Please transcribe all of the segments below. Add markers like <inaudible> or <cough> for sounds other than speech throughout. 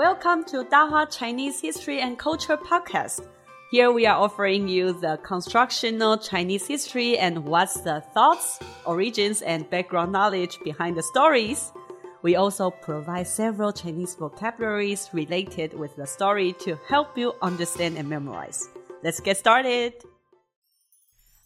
Welcome to Dahua Chinese History and Culture Podcast. Here we are offering you the constructional Chinese history and what's the thoughts, origins, and background knowledge behind the stories. We also provide several Chinese vocabularies related with the story to help you understand and memorize. Let's get started.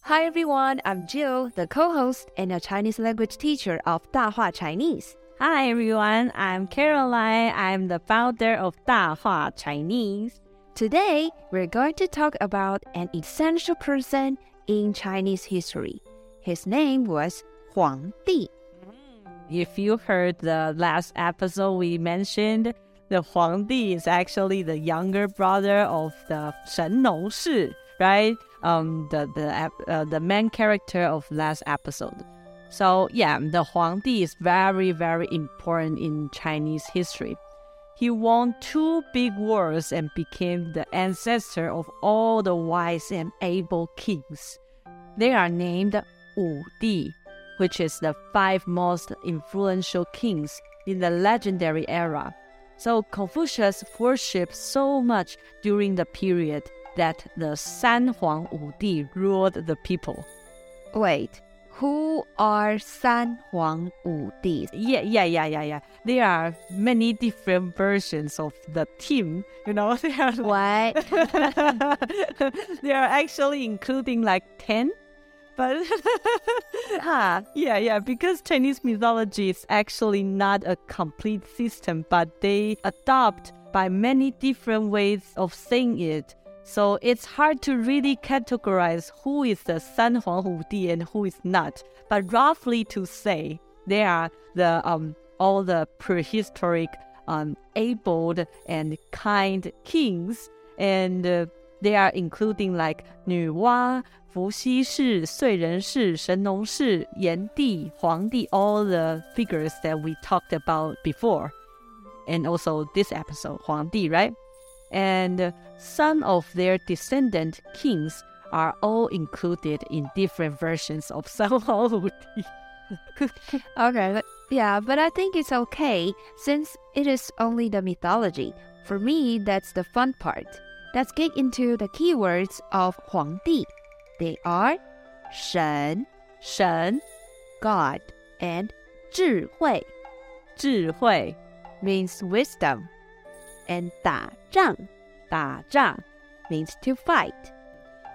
Hi everyone, I'm Jill, the co-host and a Chinese language teacher of Dahua Chinese. Hi everyone, I'm Caroline. I'm the founder of Dahua Chinese. Today, we're going to talk about an essential person in Chinese history. His name was Huang Di. If you heard the last episode we mentioned, the Huang Di is actually the younger brother of the Shen Nong Shi, right? Um, the the uh, the main character of last episode. So yeah, the Huang Di is very very important in Chinese history. He won two big wars and became the ancestor of all the wise and able kings. They are named Wu Di, which is the five most influential kings in the legendary era. So Confucius worshipped so much during the period that the San Huang Wu Di ruled the people. Wait, who are San Huang Wu Di? Yeah, yeah, yeah, yeah, yeah. There are many different versions of the team. You know, <laughs> they are What? <laughs> they are actually including like ten, but <laughs> huh. yeah, yeah, because Chinese mythology is actually not a complete system, but they adopt by many different ways of saying it. So it's hard to really categorize who is the San Huang Wu Di and who is not. But roughly to say, they are the um, all the prehistoric um, and kind kings, and uh, they are including like Nu Wa, Fu Xi Shi, Sui Ren Shi, Shen Nong Shi, Yan Di, Huang Di, all the figures that we talked about before, and also this episode Huang Di, right? And some of their descendant kings are all included in different versions of San Huang Wu Di. <laughs> Okay, but yeah, but I think it's okay since it is only the mythology. For me, that's the fun part. Let's get into the keywords of Huang Di. They are 神,神 God, and 智慧智慧 means wisdom, and 打 仗打仗 means to fight.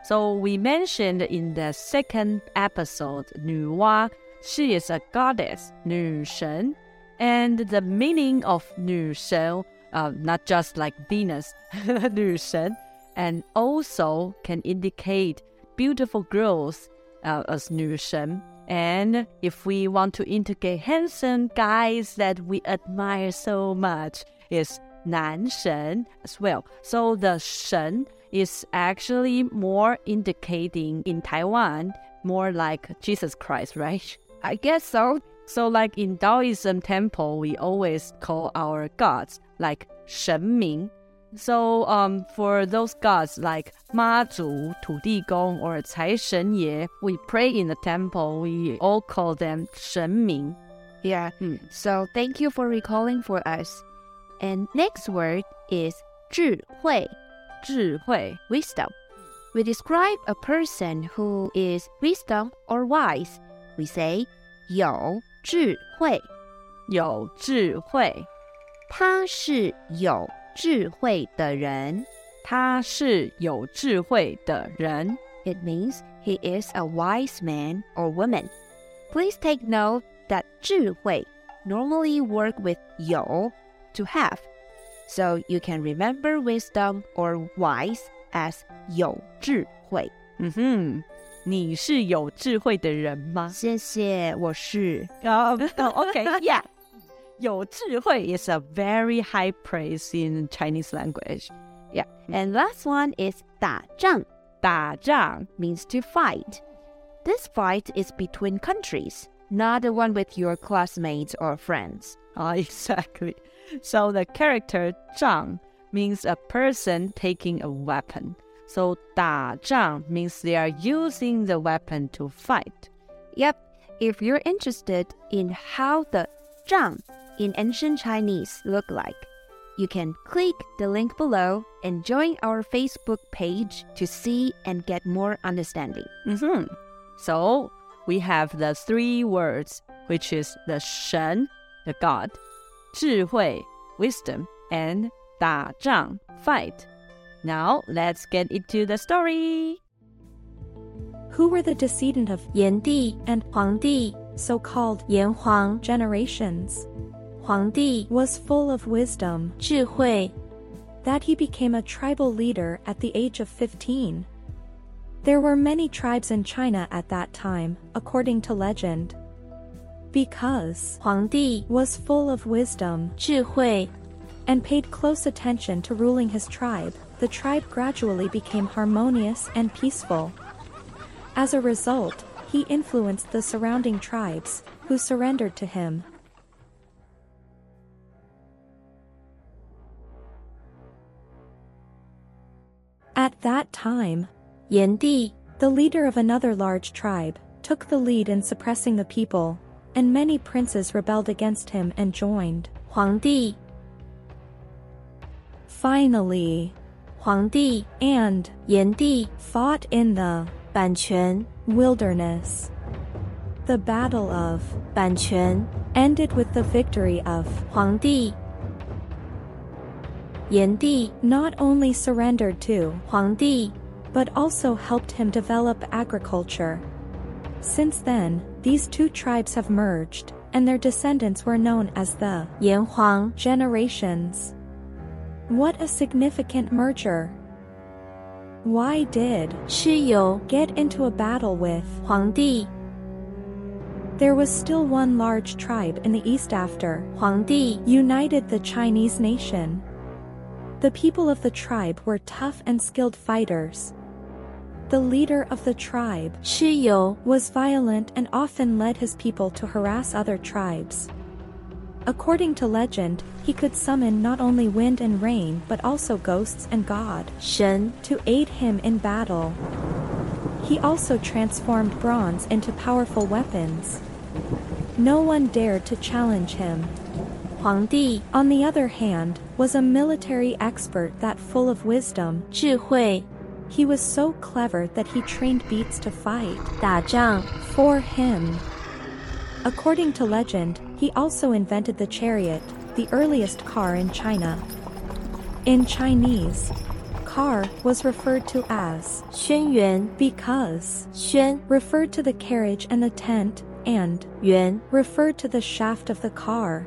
So we mentioned in the second episode, 女娲, she is a goddess, 女神, and the meaning of 女神, uh, not just like Venus, <laughs> 女神, and also can indicate beautiful girls uh, as 女神. And if we want to indicate handsome guys that we admire so much, is Nan Shen as well. So the Shen is actually more indicating in Taiwan, more like Jesus Christ, right? I guess so. So, like in Taoism temple, we always call our gods like Shen Ming. So, um, for those gods like Ma Zu, Tu Di Gong, or Cai Shen Ye, we pray in the temple, we all call them Shen Ming. Yeah. Mm. So, thank you for recalling for us. And next word is 智慧智慧 wisdom. We describe a person who is wisdom or wise. We say 有智慧，有智慧，他是有智慧的人。他是有智慧的人。 It means he is a wise man or woman. Please take note that 智慧 normally work with 有 to have. So you can remember wisdom or wise as 有智慧。嗯哼，你是有智慧的人吗？谢谢，我是。 Um, oh, okay, yeah. 有智慧 <laughs> is a very high praise in Chinese language. Yeah. And last one is 打仗打仗 means to fight. This fight is between countries, not the one with your classmates or friends. Ah, <laughs> exactly. So the character 仗 means a person taking a weapon. So 打仗 means they are using the weapon to fight. Yep. If you're interested in how the 仗 in ancient Chinese look like, You can click the link below and join our Facebook page to see and get more understanding. hmm So we have the three words, which is the Shen, the God, 智慧, wisdom, and 打仗, fight. Now let's get into the story. Who were the descendant of 炎帝 and 皇帝 so-called 炎黄 generations? 皇帝 Was full of wisdom 智慧 that he became a tribal leader at the age of 15. There were many tribes in China at that time, according to legend. because 黄帝 was full of wisdom 智慧 and paid close attention to ruling his tribe, the tribe gradually became harmonious and peaceful. As a result, he influenced the surrounding tribes, who surrendered to him. At that time, Yan Di, the leader of another large tribe, took the lead in suppressing the people, and many princes rebelled against him and joined. Huangdi. Finally, Huangdi and 炎帝 fought in the 阪泉 wilderness. The Battle of 阪泉 ended with the victory of Huangdi. Yan Di not only surrendered to Huangdi, but also helped him develop agriculture. Since then, these two tribes have merged, and their descendants were known as the Yanhuang generations. What a significant merger! Why did Shi get into a battle with Huang Di? There was still one large tribe in the east after Huang Di united the Chinese nation. The people of the tribe were tough and skilled fighters, the leader of the tribe, Shi Yu, was violent and often led his people to harass other tribes. According to legend, he could summon not only wind and rain but also ghosts and god, Shen, to aid him in battle. He also transformed bronze into powerful weapons. No one dared to challenge him. Huang Di, on the other hand, was a military expert that full of wisdom, 智慧, He was so clever that he trained beasts to fight 打仗 for him. According to legend, he also invented the chariot, the earliest car in China. In Chinese, car was referred to as 轩辕 because 轩 referred to the carriage and the tent, and 辕 referred to the shaft of the car.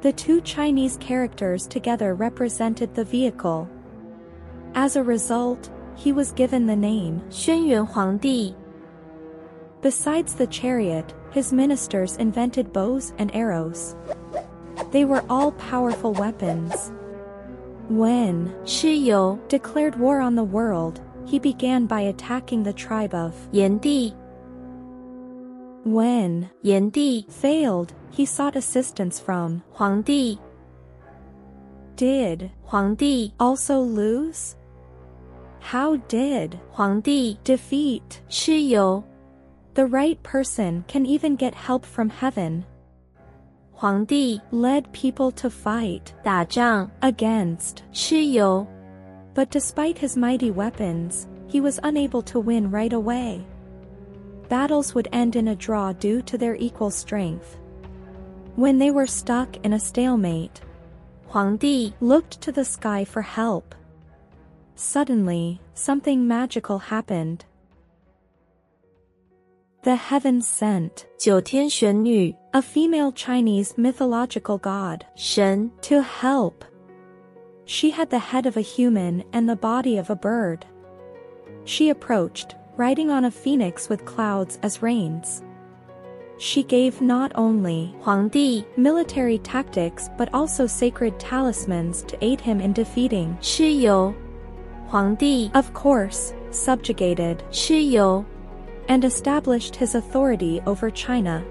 The two Chinese characters together represented the vehicle. as a result, he was given the name Shen Huangdi. Besides the chariot, his ministers invented bows and arrows. They were all powerful weapons. When Shiyo declared war on the world, he began by attacking the tribe of Yandi. When Yandi failed, he sought assistance from Huangdi. Did Huangdi also lose? How did Huang Di defeat Shi The right person can even get help from heaven. Huang Di led people to fight 打仗 against Shi But despite his mighty weapons, he was unable to win right away. Battles would end in a draw due to their equal strength. When they were stuck in a stalemate, Huang Di looked to the sky for help. Suddenly, something magical happened. The heavens sent 九天玄女, a female Chinese mythological god, 神, to help. She had the head of a human and the body of a bird. She approached, riding on a phoenix with clouds as reins. She gave not only 黄帝, military tactics but also sacred talismans to aid him in defeating 蚩尤 Huang of course, subjugated Shi Yu and established his authority over China.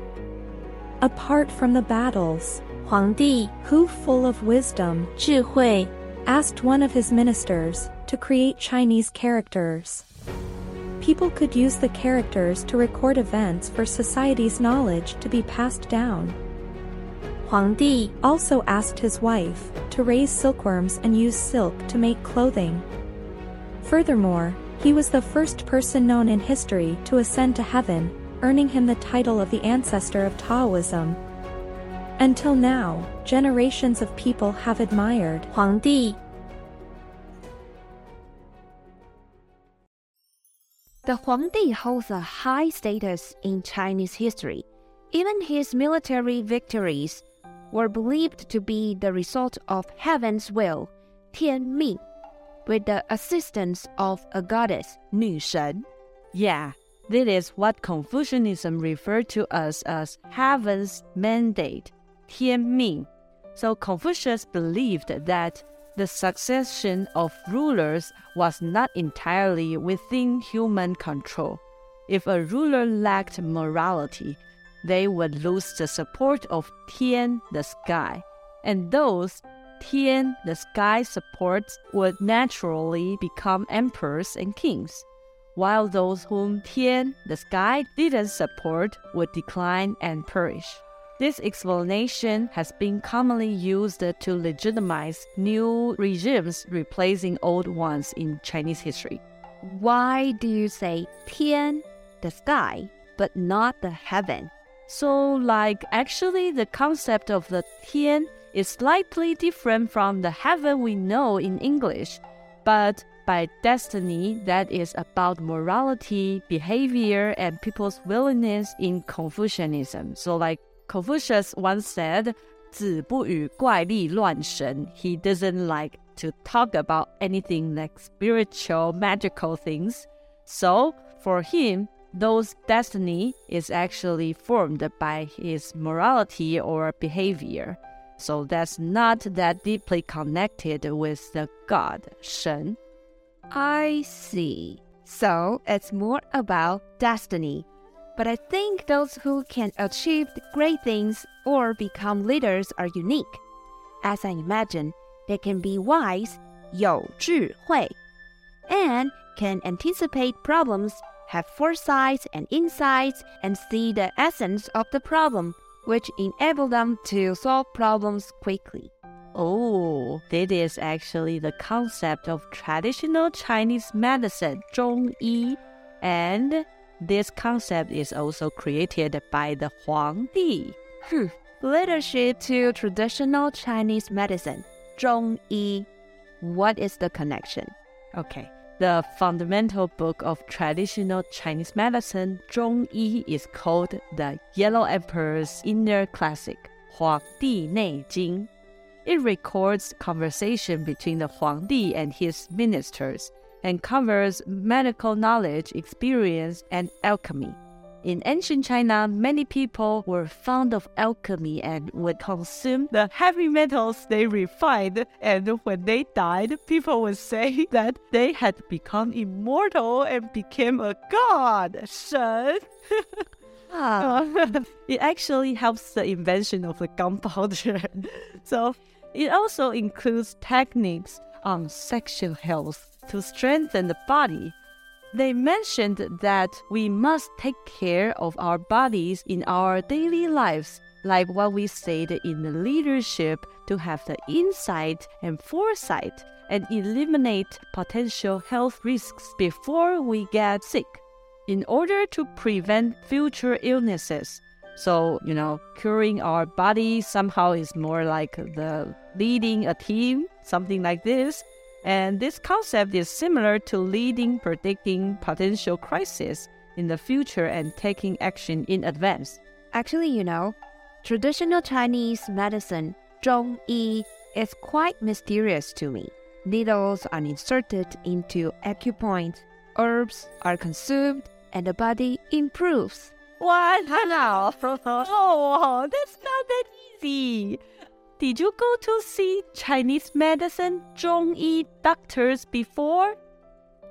Apart from the battles, Huang Di, who full of wisdom, 智慧, asked one of his ministers to create Chinese characters. People could use the characters to record events for society's knowledge to be passed down. Huang Di also asked his wife to raise silkworms and use silk to make clothing. Furthermore, he was the first person known in history to ascend to heaven, earning him the title of the ancestor of Taoism. Until now, generations of people have admired 黄帝 The Huangdi holds a high status in Chinese history. Even his military victories were believed to be the result of heaven's will, Tian Ming, with the assistance of a goddess, 女神. Yeah, this is what Confucianism referred to us as heaven's mandate, 天命. So Confucius believed that the succession of rulers was not entirely within human control. If a ruler lacked morality, they would lose the support of Tian, the sky, and those Tian, the sky supports, would naturally become emperors and kings, while those whom Tian, the sky, didn't support would decline and perish. This explanation has been commonly used to legitimize new regimes replacing old ones in Chinese history. Why do you say Tian, the sky, but not the heaven? So, like, actually, the concept of the Tian is slightly different from the heaven we know in English, but by destiny that is about morality, behavior, and people's willingness in Confucianism. So, like, Confucius once said, 子不语怪力乱神. He doesn't like to talk about anything like spiritual, magical things. So, for him, those destiny is actually formed by his morality or behavior. So that's not that deeply connected with the god, Shen. I see. So it's more about destiny. But I think those who can achieve great things or become leaders are unique. As I imagine, they can be wise, 有智慧, and can anticipate problems, have foresight and insights, and see the essence of the problem, which enable them to solve problems quickly. Oh, that is actually the concept of traditional Chinese medicine, 中医, and this concept is also created by the Huangdi. Hmm. Leadership to traditional Chinese medicine, 中医. What is the connection? Okay. the fundamental book of traditional Chinese medicine, Zhong Yi, is called the Yellow Emperor's Inner Classic, Huang Di Nei Jing. It records conversation between the Huang Di and his ministers and covers medical knowledge, experience, and alchemy. In ancient China, many people were fond of alchemy and would consume the heavy metals they refined. And when they died, people would say <laughs> that they had become immortal and became a god. 神. <laughs> Ah, <laughs> it actually helps the invention of the gunpowder. so it also includes techniques on sexual health to strengthen the body. They mentioned that we must take care of our bodies in our daily lives, like what we said in the leadership to have the insight and foresight and eliminate potential health risks before we get sick in order to prevent future illnesses. So, you know, curing our body somehow is more like the leading a team, something like this. And this concept is similar to leading, predicting potential crisis in the future and taking action in advance. actually, you know, traditional Chinese medicine, 中医, is quite mysterious to me. Needles are inserted into acupoints, herbs are consumed, and the body improves. What? Hello. oh, that's not that easy. Did you go to see Chinese medicine 中医 doctors before?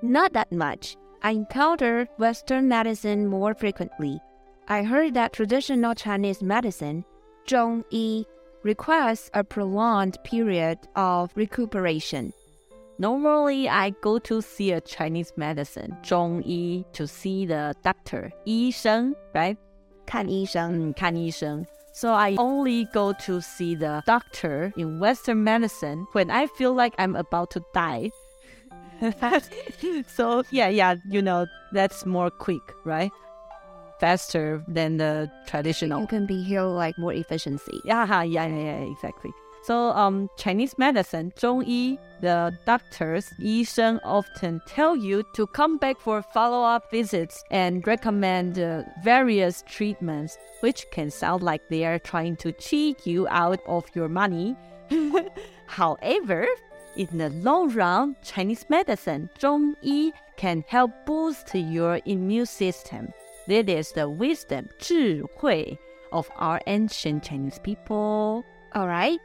Not that much. I encounter Western medicine more frequently. I heard that traditional Chinese medicine, 中医, requires a prolonged period of recuperation. Normally, I go to see a Chinese medicine 中医 to see the doctor 医生 right? 看医生。嗯，看医生。 So I only go to see the doctor in Western medicine when I feel like I'm about to die. <laughs> so yeah, yeah, you know, that's more quick, right? Faster than the traditional. You can be healed like more efficiency. Yeah, yeah, yeah, yeah, exactly. So, um, Chinese medicine, 中医, the doctors, 医生 often tell you to come back for follow-up visits and recommend uh, various treatments, which can sound like they are trying to cheat you out of your money. <laughs> However, in the long run, Chinese medicine, 中医, can help boost your immune system. That is the wisdom, 智慧 of our ancient Chinese people. All right.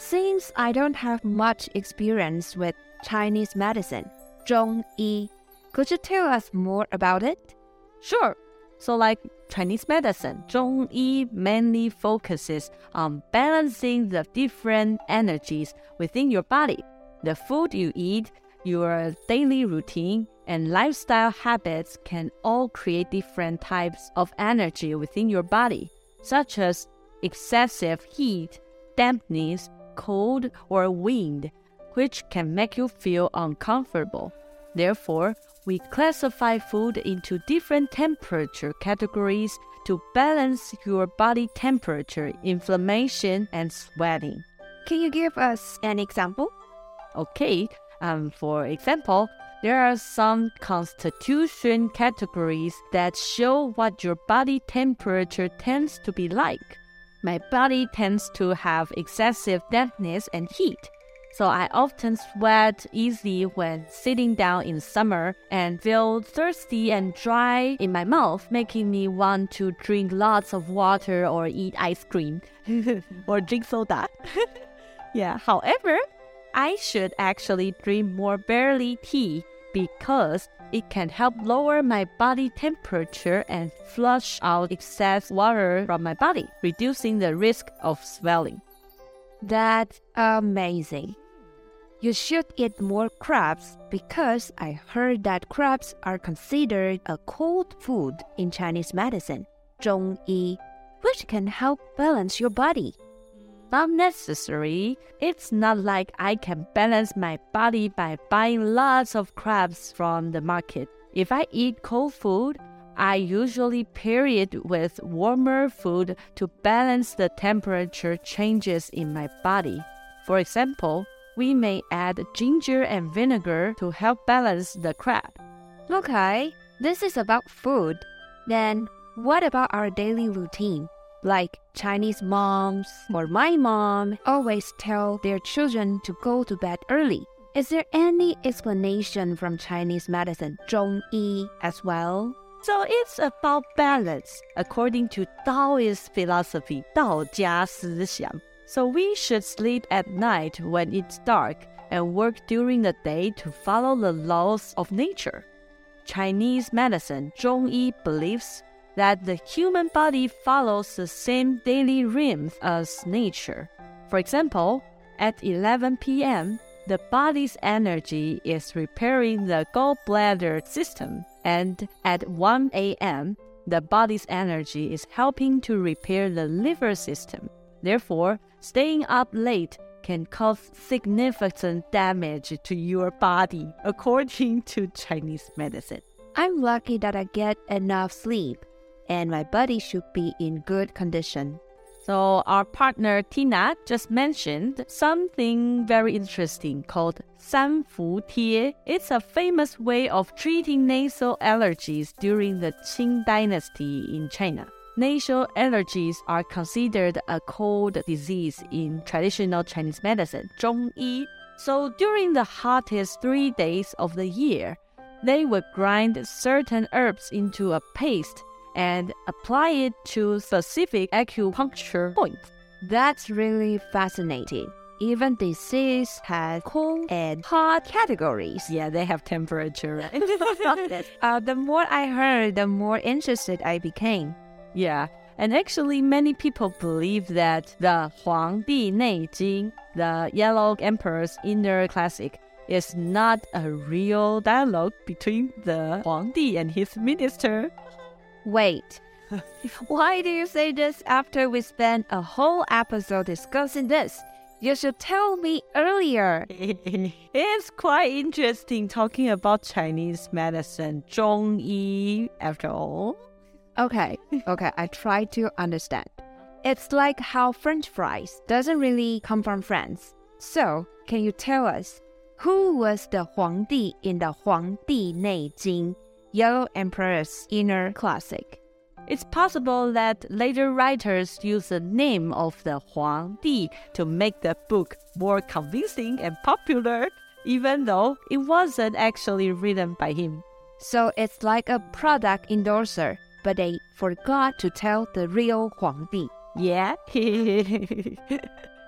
Since I don't have much experience with Chinese medicine, Zhong Yi, could you tell us more about it? Sure. So, like Chinese medicine, Zhong Yi mainly focuses on balancing the different energies within your body, the food you eat, your daily routine, and lifestyle habits can all create different types of energy within your body, such as excessive heat, dampness, cold, or wind, which can make you feel uncomfortable. Therefore, we classify food into different temperature categories to balance your body temperature, inflammation, and sweating. Can you give us an example? Okay, um, for example, there are some constitution categories that show what your body temperature tends to be like. My body tends to have excessive dampness and heat. So I often sweat easily when sitting down in summer and feel thirsty and dry in my mouth, making me want to drink lots of water or eat ice cream <laughs> or drink soda. <laughs> yeah, however, I should actually drink more barley tea because it can help lower my body temperature and flush out excess water from my body, reducing the risk of swelling. That's amazing. You should eat more crabs because I heard that crabs are considered a cold food in Chinese medicine, 中医, which can help balance your body. Not necessary. It's not like I can balance my body by buying lots of crabs from the market. If I eat cold food, I usually pair it with warmer food to balance the temperature changes in my body. For example, we may add ginger and vinegar to help balance the crab. Okay, this is about food. Then, what about our daily routine? Like Chinese moms or my mom always tell their children to go to bed early. Is there any explanation from Chinese medicine, 中医, as well? So it's about balance according to Taoist philosophy, 道家思想. So we should sleep at night when it's dark and work during the day to follow the laws of nature. Chinese medicine, 中医 believes that the human body follows the same daily rhythm as nature. For example, at 11 p.m., the body's energy is repairing the gallbladder system, and at 1 a.m., the body's energy is helping to repair the liver system. Therefore, staying up late can cause significant damage to your body, according to Chinese medicine. I'm lucky that I get enough sleep and my body should be in good condition. So, our partner Tina just mentioned something very interesting called Sanfu Tie. It's a famous way of treating nasal allergies during the Qing dynasty in China. Nasal allergies are considered a cold disease in traditional Chinese medicine, 中医. So, during the hottest three days of the year, they would grind certain herbs into a paste and apply it to specific acupuncture points. That's really fascinating. Even disease has cold and hot categories. Yeah, they have temperature, right? <laughs> uh, the more I heard, the more interested I became. Yeah, and actually, many people believe that the Huangdi Neijing, the Yellow Emperor's Inner Classic, is not a real dialogue between the Huangdi and his minister. Wait, <laughs> Why do you say this after we spent a whole episode discussing this? You should tell me earlier. <laughs> it's quite interesting talking about Chinese medicine, 中医, after all. Okay, okay, I try to understand. It's like how French fries doesn't really come from France. So, can you tell us who was the Huangdi in the Huangdi Nei Jing, Yellow Emperor's inner classic? It's possible that later writers used the name of the Huangdi to make the book more convincing and popular, even though it wasn't actually written by him. So it's like a product endorser, but they forgot to tell the real Huangdi. Yeah. <laughs>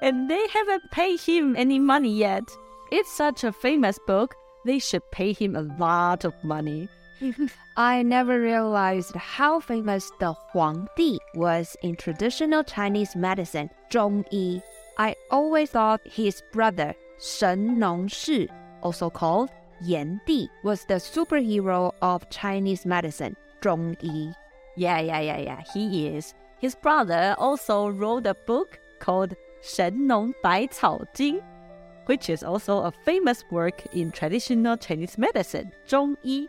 and they haven't paid him any money yet. It's such a famous book, they should pay him a lot of money. <laughs> I never realized how famous the Huangdi was in traditional Chinese medicine, Zhongyi. I always thought his brother, Shen Nongshi, also called Yan Di, was the superhero of Chinese medicine, Zhongyi. Yeah, yeah, yeah, yeah, he is. His brother also wrote a book called Shen Nong Bai Cao Jing, which is also a famous work in traditional Chinese medicine, Zhongyi.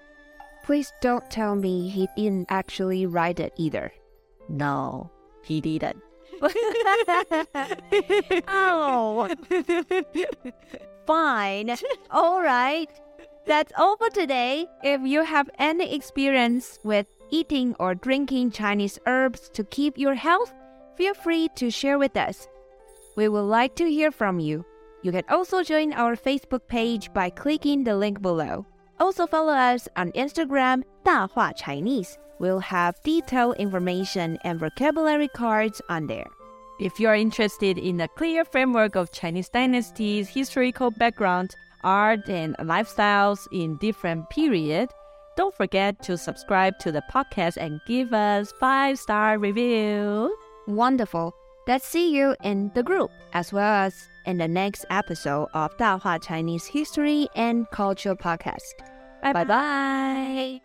Please don't tell me he didn't actually write it either. No, he didn't. <laughs> oh. Fine. All right. That's all for today. If you have any experience with eating or drinking Chinese herbs to keep your health, feel free to share with us. We would like to hear from you. You can also join our Facebook page by clicking the link below. Also follow us on Instagram, 大话 Chinese. We'll have detailed information and vocabulary cards on there. If you are interested in a clear framework of Chinese dynasties, historical background, art, and lifestyles in different periods, don't forget to subscribe to the podcast and give us five star review. Wonderful. Let's see you in the group as well as in the next episode of 大话 Chinese History and Culture Podcast. Bye bye.